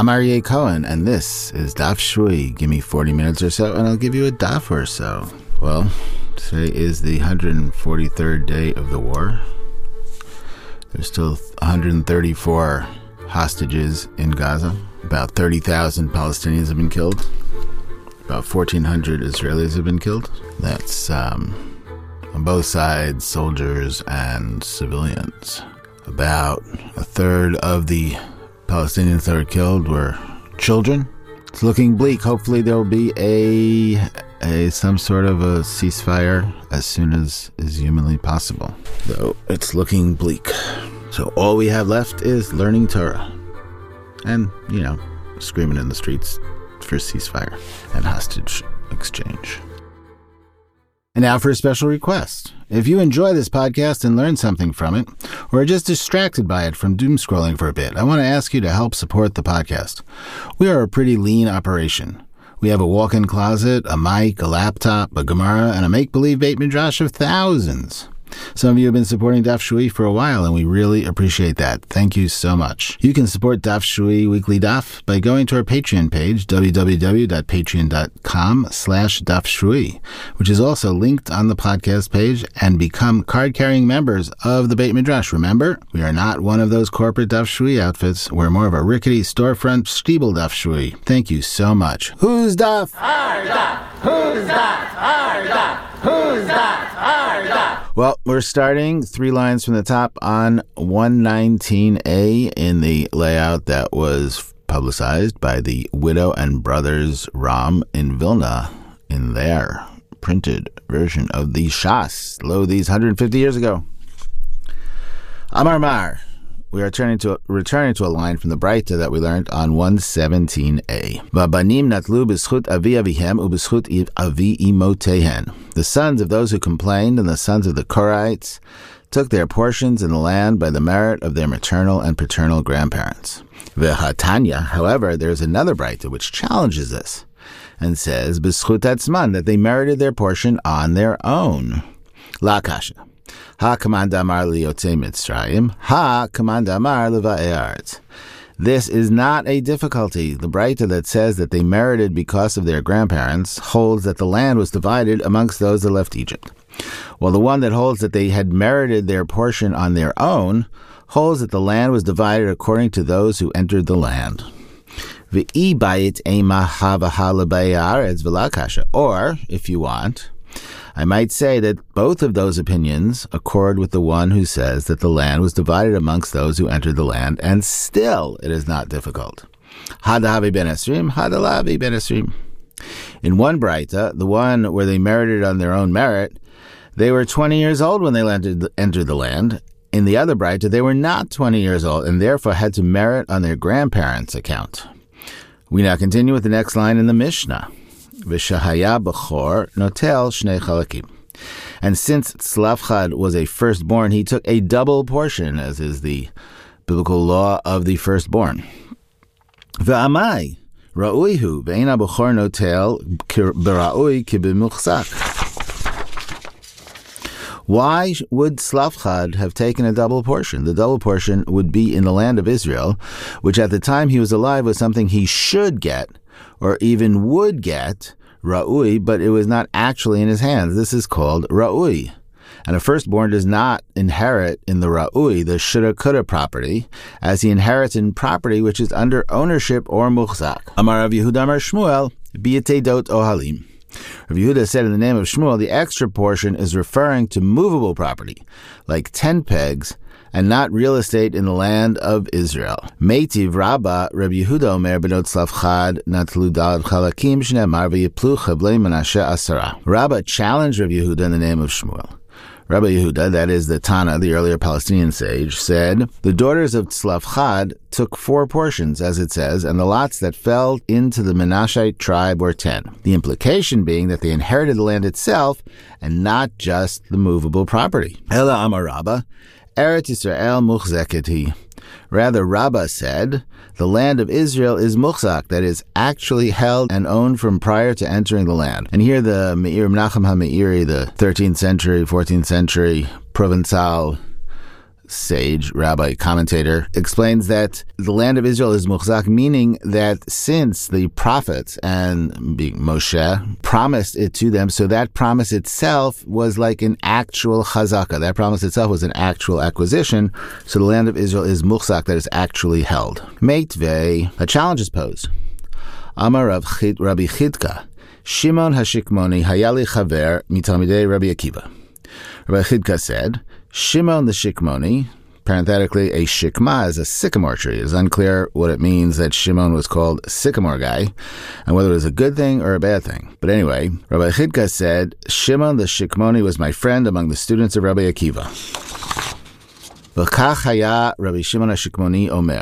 I'm Aryeh Cohen, and this is Daf Shvui. Give me 40 minutes or so, and I'll give you a daf or so. Well, today is the 143rd day of the war. There's still 134 hostages in Gaza. About 30,000 Palestinians have been killed. About 1,400 Israelis have been killed. That's um, on both sides, soldiers and civilians. About a third of the Palestinians that were killed were children. It's looking bleak. Hopefully, there will be a, a some sort of a ceasefire as soon as is humanly possible. Though it's looking bleak. So all we have left is learning Torah, and you know, screaming in the streets for ceasefire and hostage exchange. And now for a special request. If you enjoy this podcast and learn something from it, or are just distracted by it from doom scrolling for a bit, I want to ask you to help support the podcast. We are a pretty lean operation. We have a walk in closet, a mic, a laptop, a Gemara, and a make believe Beit Midrash of thousands. Some of you have been supporting Daf Shvui for a while, and we really appreciate that. Thank you so much. You can support Daf Shvui Weekly Daf by going to our Patreon page, www.patreon.com slash Daf Shvui, which is also linked on the podcast page, and become card-carrying members of the Beit Midrash. Remember, we are not one of those corporate Daf Shvui outfits. We're more of a rickety storefront Stiebel Daf Shvui. Thank you so much. Who's Daf? Our Daf! Who's Daf? Our Daf! Who's Daf? Our Daf! Well, we're starting three lines from the top on 119A in the layout that was publicized by the Widow and Brothers Romm in Vilna in their printed version of the Shas, lo, these 150 years ago. Amar Mar. We are turning to returning to a line from the Breita that we learned on 117a. Vabanim natlu b'schut avi avihem u'b'schut avi imotehen. The sons of those who complained and the sons of the Korites took their portions in the land by the merit of their maternal and paternal grandparents. V'hatanya, however, there is another Breita which challenges this and says b'schut atzman that they merited their portion on their own. La kasha. Ha kamanda amar liyotze Mitzrayim. Ha kamanda amar leva'e'aretz. This is not a difficulty. The Breita that says that they merited because of their grandparents holds that the land was divided amongst those that left Egypt. While the one that holds that they had merited their portion on their own holds that the land was divided according to those who entered the land. Or, if you want, I might say that both of those opinions accord with the one who says that the land was divided amongst those who entered the land, and still it is not difficult. Hadahavi ben Esrim, Hadalavi ben Esrim. In one Breita, the one where they merited on their own merit, they were 20 years old when they entered the, land. In the other Breita, they were not 20 years old and therefore had to merit on their grandparents' account. We now continue with the next line in the Mishnah. V'shahaya b'chor notel shnei chalakim. And since Tzlavchad was a firstborn, he took a double portion, as is the biblical law of the firstborn. V'amai ra'uihu ve'ena b'chor notel b'ra'ui kibimuchzak. Why would Tzlafchad have taken a double portion? The double portion would be in the land of Israel, which at the time he was alive was something he should get, or even would get, Ra'ui, but it was not actually in his hands. This is called Ra'ui. And a firstborn does not inherit in the Ra'ui, the Shura Kuda property, as he inherits in property which is under ownership or muhzak. Amar Rav Yehuda Amar Shmuel, Biyate Dot Ohalim. Rav Yehuda said in the name of Shmuel, the extra portion is referring to movable property, like tent pegs, and not real estate in the land of Israel. Meitiv Rabba Rabbi Yehuda Omer benot Tzlafchad natlu dal chalakim shne'amar v'yiplu chablei menashe asara. Rabba challenged Rabbi Yehuda in the name of Shmuel. Rabbi Yehuda, that is the Tana, the earlier Palestinian sage, said, The daughters of Tzlavchad took four portions, as it says, and the lots that fell into the Menashite tribe were ten. The implication being that they inherited the land itself and not just the movable property. Ela Amarabba, Eretz Yisrael muchzeketi. Rather, Rabbah said, the land of Israel is muchzak, that is actually held and owned from prior to entering the land. And here the Meir Menachem HaMeiri, the 13th century, 14th century Provençal sage, rabbi, commentator, explains that the land of Israel is muhzak, meaning that since the prophets and Moshe promised it to them, so that promise itself was like an actual chazaka. That promise itself was an actual acquisition. So the land of Israel is muhzak, that is actually held. Meitvei, a challenge is posed. Amar Chid, Rabbi Chidka, Shimon Hashikmoni Hayali Chaver Mitalmidei Rabbi Akiva. Rabbi Chidka said, Shimon the Shikmoni, parenthetically, a shikma is a sycamore tree. It is unclear what it means that Shimon was called sycamore guy and whether it was a good thing or a bad thing. But anyway, Rabbi Chidka said, Shimon the Shikmoni was my friend among the students of Rabbi Akiva. וכך היה רבי שמעון השקמוני אומר,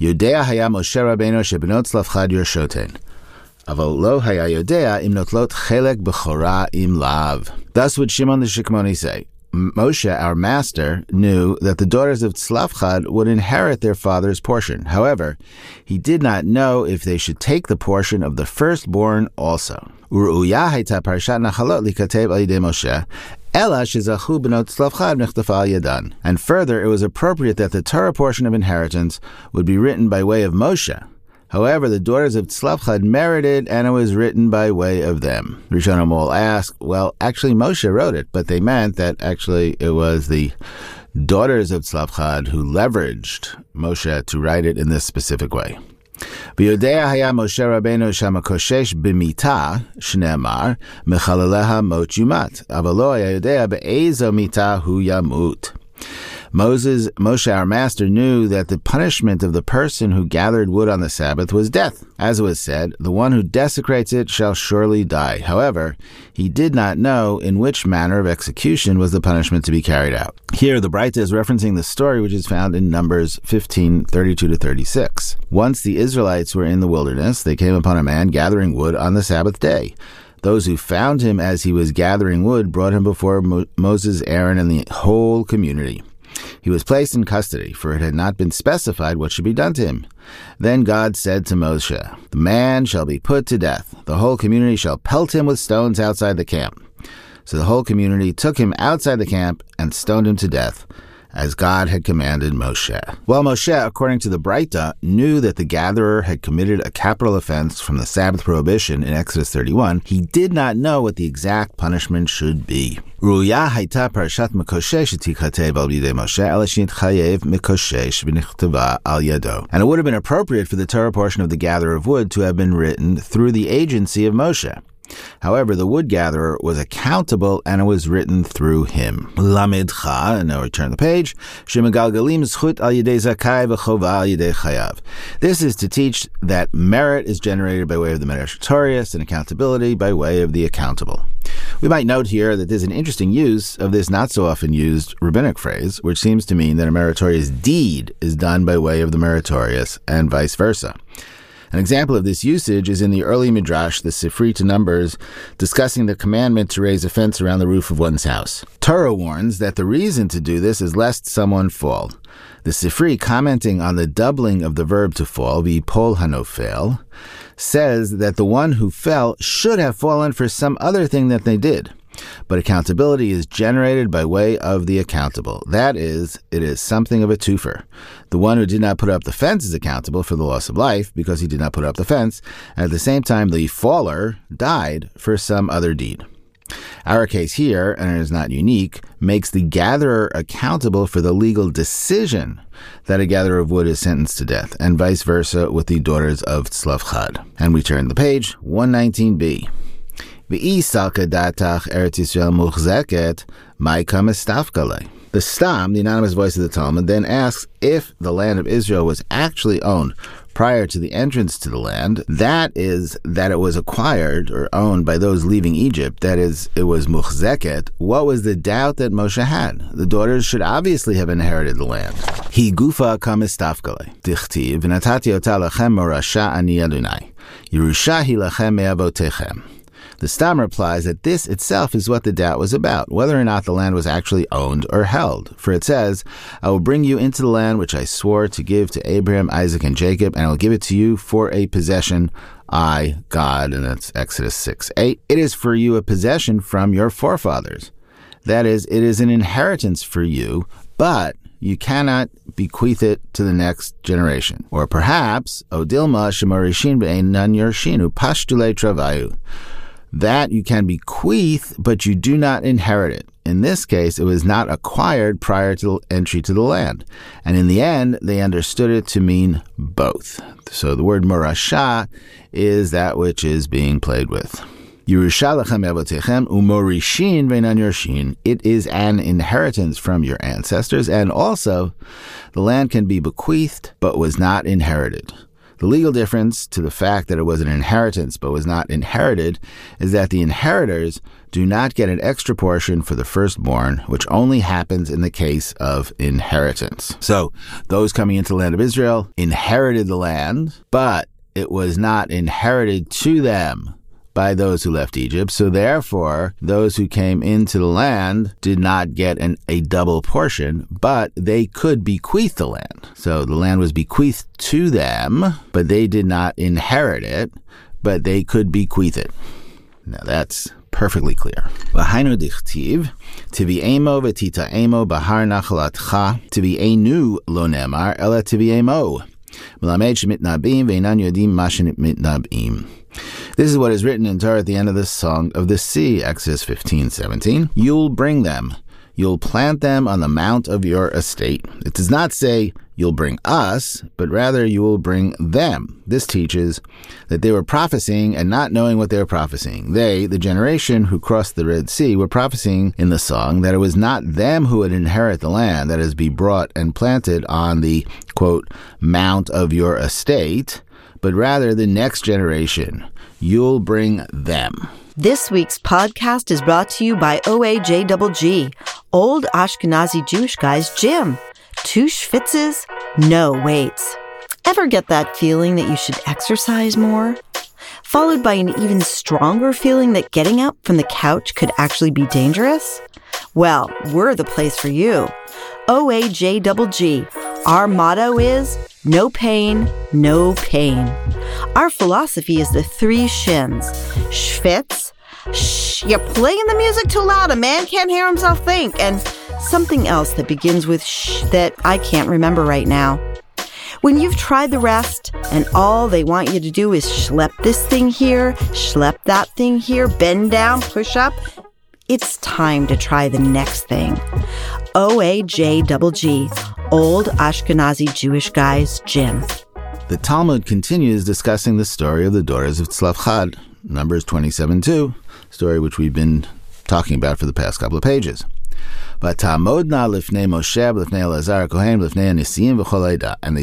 יודע היה משה רבנו שבנות צלפחד ירשותן. אבל לא היה יודע אם נוטלות חלק בכורה עם לאו. Thus would Shimon the Shikmoni say, Moshe, our master, knew that the daughters of Tzlafchad would inherit their father's portion. However, he did not know if they should take the portion of the firstborn also. And further, it was appropriate that the Torah portion of inheritance would be written by way of Moshe. However, the daughters of Tzlafchad merited, and it was written by way of them. Rishon will ask, well, actually Moshe wrote it, but they meant that actually it was the daughters of Tzlafchad who leveraged Moshe to write it in this specific way. ויודע היה משה רבנו שהמקושש במיתה, שנאמר, מחלליה מות יומת, אבל לא היה יודע באיזו מיתה הוא ימות. Moses, Moshe, our master, knew that the punishment of the person who gathered wood on the Sabbath was death. As it was said, the one who desecrates it shall surely die. However, he did not know in which manner of execution was the punishment to be carried out. Here, the Braita is referencing the story which is found in Numbers 15, 32 to 36. Once the Israelites were in the wilderness, they came upon a man gathering wood on the Sabbath day. Those who found him as he was gathering wood brought him before Mo- Moses, Aaron, and the whole community. He was placed in custody, for it had not been specified what should be done to him. Then God said to Moshe, The man shall be put to death. The whole community shall pelt him with stones outside the camp. So the whole community took him outside the camp and stoned him to death as God had commanded Moshe. Well, Moshe, according to the Braita, knew that the gatherer had committed a capital offense from the Sabbath prohibition in Exodus 31. He did not know what the exact punishment should be. ראויה הייתה פרשת מקושש שתיכתב על ידי משה, אלא שהתחייב מקושש ונכתבה על ידו. And it would have been appropriate for the Torah portion of the gatherer of wood to have been written through the agency of Moshe. However, the wood gatherer was accountable and it was written through him. Lamidcha, and now we turn the page. Zchut al. This is to teach that merit is generated by way of the meritorious and accountability by way of the accountable. We might note here that there's an interesting use of this not so often used rabbinic phrase, which seems to mean that a meritorious deed is done by way of the meritorious and vice versa. An example of this usage is in the early Midrash, the Sifri to Numbers, discussing the commandment to raise a fence around the roof of one's house. Torah warns that the reason to do this is lest someone fall. The Sifri, commenting on the doubling of the verb to fall, pol hanofel, says that the one who fell should have fallen for some other thing that they did. But accountability is generated by way of the accountable. That is, it is something of a twofer. The one who did not put up the fence is accountable for the loss of life because he did not put up the fence. At the same time, the faller died for some other deed. Our case here, and it is not unique, makes the gatherer accountable for the legal decision that a gatherer of wood is sentenced to death, and vice versa with the daughters of Tzlafchad. And we turn the page, 119b. The Stam, the anonymous voice of the Talmud, then asks if the land of Israel was actually owned prior to the entrance to the land. That is, that it was acquired or owned by those leaving Egypt. That is, it was muchzeket. What was the doubt that Moshe had? The daughters should obviously have inherited the land. He gufa kamistafkale. Dichtiv, v'natati ota lachem morasha ani Adonai. Yerusha hi lachem. The Stam replies that this itself is what the doubt was about, whether or not the land was actually owned or held. For it says, I will bring you into the land which I swore to give to Abraham, Isaac, and Jacob, and I will give it to you for a possession. I, God, and that's Exodus 6 8. It is for you a possession from your forefathers. That is, it is an inheritance for you, but you cannot bequeath it to the next generation. Or perhaps, Odilma Shemarishin Be'enan Yershinu Pashtule Travayu. That you can bequeath, but you do not inherit it. In this case, it was not acquired prior to entry to the land. And in the end, they understood it to mean both. So the word morasha is that which is being played with. It is an inheritance from your ancestors, and also the land can be bequeathed but was not inherited. The legal difference to the fact that it was an inheritance but was not inherited is that the inheritors do not get an extra portion for the firstborn, which only happens in the case of inheritance. So, those coming into the land of Israel inherited the land, but it was not inherited to them by those who left Egypt. So therefore, those who came into the land did not get an, a double portion, but they could bequeath the land. So the land was bequeathed to them, but they did not inherit it, but they could bequeath it. Now that's perfectly clear. V'hainu dichtiv, tivi'emo v'tita'emo bahar nachalatcha, tivi'enu lo nemar, ela yodim mashin mitnabim. This is what is written in Torah at the end of the Song of the Sea, Exodus 15, 17. You'll bring them. You'll plant them on the mount of your estate. It does not say you'll bring us, but rather you will bring them. This teaches that they were prophesying and not knowing what they were prophesying. They, the generation who crossed the Red Sea, were prophesying in the song that it was not them who would inherit the land that is be brought and planted on the quote mount of your estate, but rather the next generation. You'll bring them. This week's podcast is brought to you by OAJGG, Old Ashkenazi Jewish Guys Gym. Two schwitzes, no weights. Ever get that feeling that you should exercise more? Followed by an even stronger feeling that getting up from the couch could actually be dangerous? Well, we're the place for you. OAJGG. Our motto is no pain, no pain. Our philosophy is the three shins. Schwitz, shh, you're playing the music too loud. A man can't hear himself think. And something else that begins with shh that I can't remember right now. When you've tried the rest and all they want you to do is schlep this thing here, schlep that thing here, bend down, push up, it's time to try the next thing. OAJGG, Old Ashkenazi Jewish Guys Gym. The Talmud continues discussing the story of the daughters of Tzlafchad, Numbers 27 2, story which we've been talking about for the past couple of pages. And they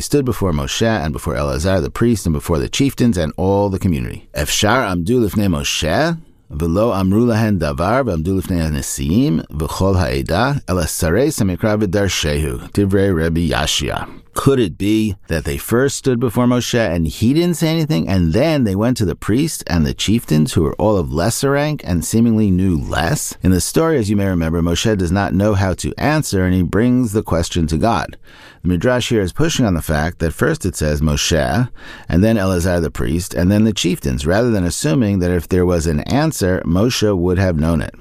stood before Moshe and before Elazar the priest and before the chieftains and all the community. Efshar amdu lifnei Moshe ולא אמרו להן דבר ועמדו לפני הנשיאים וכל העדה, אלא שרי סמיקרא ודרשהו, דברי רבי ישיה. Could it be that they first stood before Moshe and he didn't say anything, and then they went to the priests and the chieftains who were all of lesser rank and seemingly knew less? In the story, as you may remember, Moshe does not know how to answer and he brings the question to God. The Midrash here is pushing on the fact that first it says Moshe, and then Eleazar the priest, and then the chieftains, rather than assuming that if there was an answer, Moshe would have known it.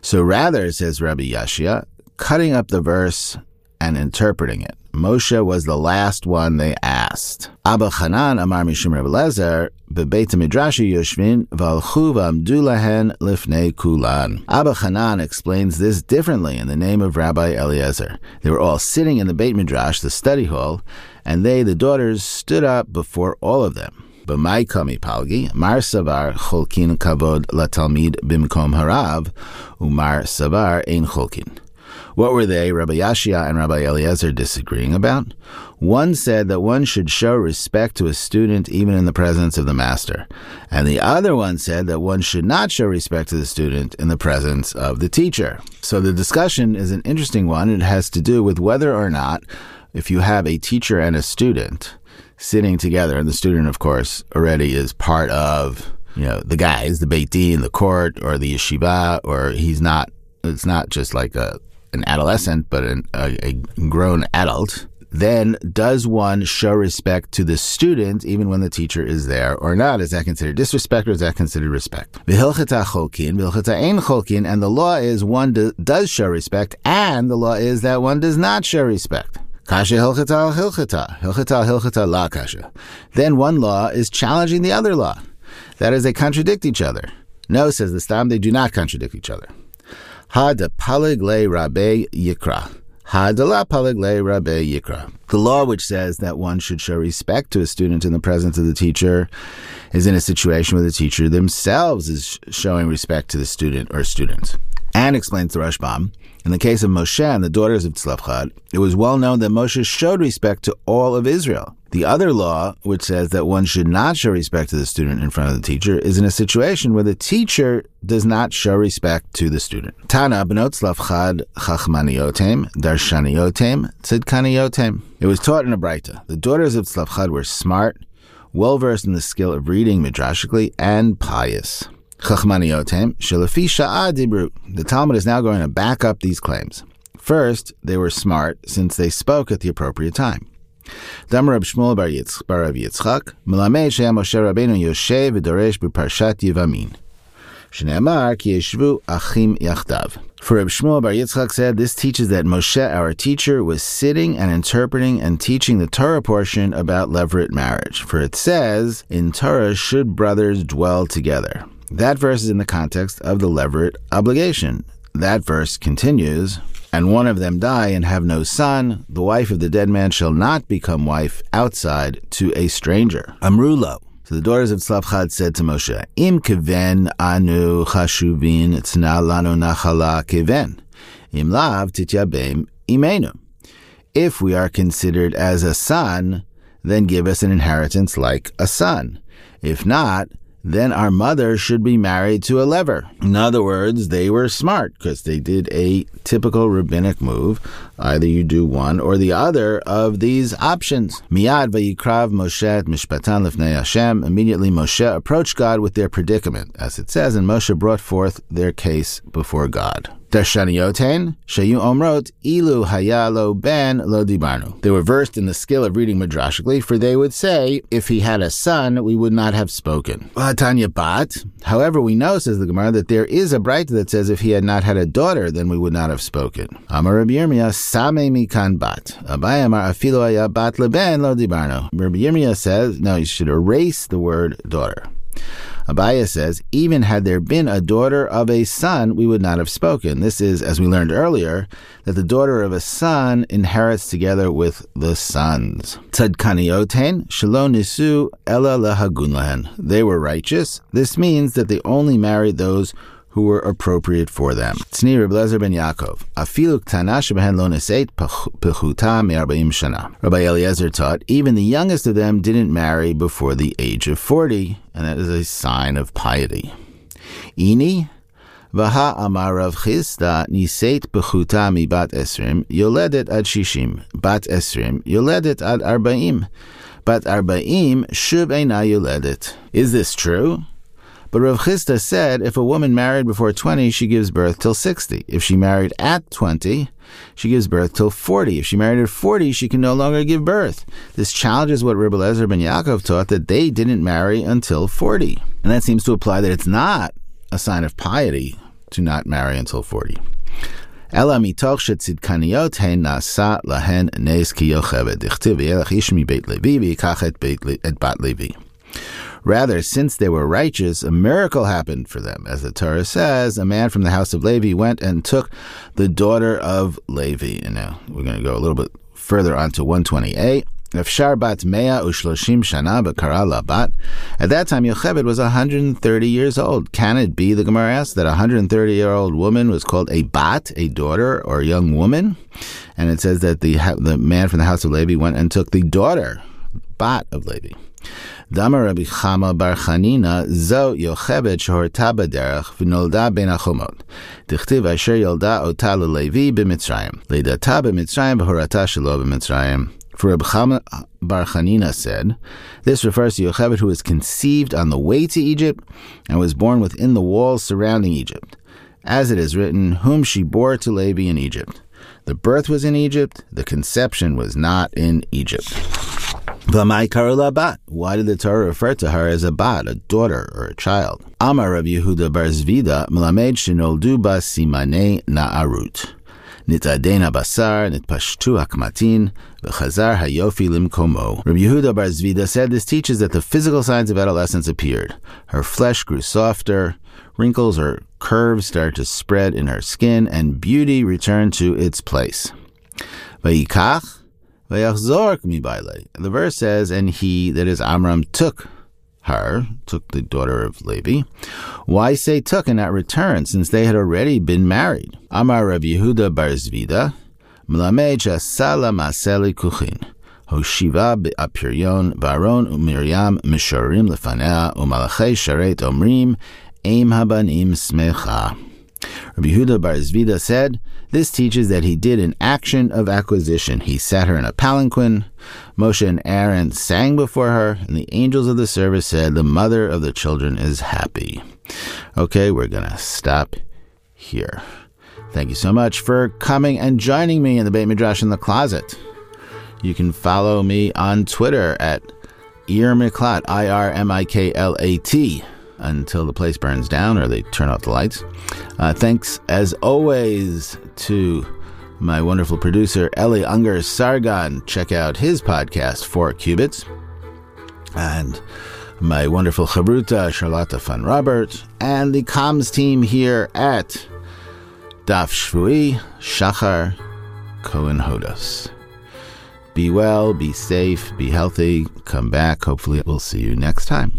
So rather, says Rabbi Yashia, cutting up the verse and interpreting it. Moshe was the last one they asked. Abba Chanan Amar Mishum Rebbe Lezer bebeit midrashi yoshvin v'alchu lahen lifnei kulan. Abba Chanan explains this differently in the name of Rabbi Eliezer. They were all sitting in the Beit Midrash, the study hall, and they, the daughters, stood up before all of them. B'mai kami palgi, mar savar cholkin kavod latalmid bimkom harav, umar savar ein cholkin. What were they, Rabbi Yashia and Rabbi Eliezer, disagreeing about? One said that one should show respect to a student even in the presence of the master, and the other one said that one should not show respect to the student in the presence of the teacher. So the discussion is an interesting one. It has to do with whether or not, if you have a teacher and a student sitting together, and the student, of course, already is part of you know the guys, the Beit Din, the court, or the yeshiva, or he's not. It's not just like a an adolescent, but an, a, a grown adult, then does one show respect to the student even when the teacher is there or not? Is that considered disrespect or is that considered respect? cholkin, And the law is one do, does show respect and the law is that one does not show respect. Kasha hilchata hilchata. Hilchata hilchata la kasha. Then one law is challenging the other law. That is, they contradict each other. No, says the Stam, they do not contradict each other. Ha de palig rabbe yikra. Ha de la palig rabbe yikra. The law which says that one should show respect to a student in the presence of the teacher is in a situation where the teacher themselves is showing respect to the student or students. And explains the Rashbam, in the case of Moshe and the daughters of Tzlafchad, it was well known that Moshe showed respect to all of Israel. The other law, which says that one should not show respect to the student in front of the teacher, is in a situation where the teacher does not show respect to the student. Tana benot Tzlafchad chachmaniotem, darshaniotem, tzidkaniotem. It was taught in a Braita. The daughters of Tzlafchad were smart, well versed in the skill of reading midrashically, and pious. Chachmaniotem, Shalafi Sha'ah Dibru. The Talmud is now going to back up these claims. First, they were smart since they spoke at the appropriate time. Shem Moshe Rabbeinu Yoshev v'doresh b'parshat Yivamin. Shneamar ki yeshvu achim yachdav. For Reb Shmuel Bar Yitzchak said, this teaches that Moshe, our teacher, was sitting and interpreting and teaching the Torah portion about levirate marriage. For it says, in Torah should brothers dwell together. That verse is in the context of the levirate obligation. That verse continues, and one of them die and have no son, the wife of the dead man shall not become wife outside to a stranger. Amrulo. So the daughters of Tzlafchad said to Moshe, Im keven anu chashuvin tzna lanu nachala keven. Im lav tityabem imenu. If we are considered as a son, then give us an inheritance like a son. If not, then our mother should be married to a levir. In other words, they were smart because they did a typical rabbinic move. Either you do one or the other of these options. Miyad vayikrav Moshe mishpatan lifnei Hashem. Immediately Moshe approached God with their predicament, as it says, and Moshe brought forth their case before God. Darshanioten, Shayu Omrot, Ilu Hayalo Ben Lo. They were versed in the skill of reading midrashically, for they would say, if he had a son, we would not have spoken. Tanya Bat. However, we know, says the Gemara, that there is a Braita that says if he had not had a daughter, then we would not have spoken. Amar Rabbi Yirmiyah, Same Mikan Bat. Amar Afilo Bat Leben Lo. Rabbi Yirmiyah says, no, you should erase the word daughter. Abaye says, even had there been a daughter of a son, we would not have spoken. This is, as we learned earlier, that the daughter of a son inherits together with the sons. They were righteous. This means that they only married those who were appropriate for them. Tzni Reb Lezer ben Yaakov. Afilu ktana shebehen lo neseit pechuta me'arba'im shana. Rabbi Eliezer taught, even the youngest of them didn't marry before the age of 40, and that is a sign of piety. Ini, Vaha amar Rav Chisda niseit pechuta mi bat esrim, yoledet ad shishim, bat esrim, yoledet ad arba'im, bat arba'im shub eina yoledet. Is this true? But Rav Chisda said if a woman married before 20, she gives birth till 60. If she married at 20, she gives birth till 40. If she married at 40, she can no longer give birth. This challenges what Rabbi Lezer ben Yaakov taught that they didn't marry until 40. And that seems to imply that it's not a sign of piety to not marry until 40. Ella mitoch שצדקניות הן נעשה להן נס כי יוכבד. דכתיב וילך איש מבית לוי ויקח את Levi. Rather, since they were righteous, a miracle happened for them. As the Torah says, a man from the house of Levi went and took the daughter of Levi. And now we're going to go a little bit further on to 128. Efshar bat mea ushloshim shana bakara bat. At that time, Yocheved was 130 years old. Can it be, the Gemara asks, that a 130 year old woman was called a bat, a daughter or a young woman? And it says that the, the man from the house of Levi went and took the daughter, bat of Levi. Dama Rabbi Chama bar Chanina, zo Yochebed shehorta b'derech v'nolda ben achomot. Dichtiv asher yolda ota lelevi b'mitzrayim. Leidata b'mitzrayim v'horata shelo b'mitzrayim. For Rabbi Chama bar Chanina said, this refers to Yochebed who was conceived on the way to Egypt and was born within the walls surrounding Egypt. As it is written, whom she bore to Levi in Egypt. The birth was in Egypt, the conception was not in Egypt. Why did the Torah refer to her as a bat, a daughter or a child? Amar Rav Yehuda bar Zvida melamed shenoldu ba na'arut. Nitadena basar, nitpashtu akmatin v'chazar hayofi limkomo. Rabbi Yehuda bar Zvida said this teaches that the physical signs of adolescence appeared. Her flesh grew softer, wrinkles or curves started to spread in her skin, and beauty returned to its place. Vayikach, the verse says, and he, that is Amram, took her, took the daughter of Levi. Why say took and not return, since they had already been married? Amar Rav Yehuda bar Zvida, Mlameja Sala Maseli Kuchin. Hoshiva be'apirion varon umiriam mishorim lefanea umalachei sharet omrim aim habanim smecha. Rabbi Huda bar Zvida said, This teaches that he did an action of acquisition. He sat her in a palanquin. Moshe and Aaron sang before her, and the angels of the service said, The mother of the children is happy. Okay, we're going to stop here. Thank you so much for coming and joining me in the Beit Midrash in the Closet. You can follow me on Twitter at Ir Miklat, I R M I K L A T until the place burns down or they turn off the lights. Uh, thanks, as always, to my wonderful producer, Ellie Unger Sargon. Check out his podcast, Four Cubits. And my wonderful Chabruta, Charlotta Van Robert, and the comms team here at Daf Shvui, Shachar, Cohen Hodos. Be well, be safe, be healthy. Come back. Hopefully, we'll see you next time.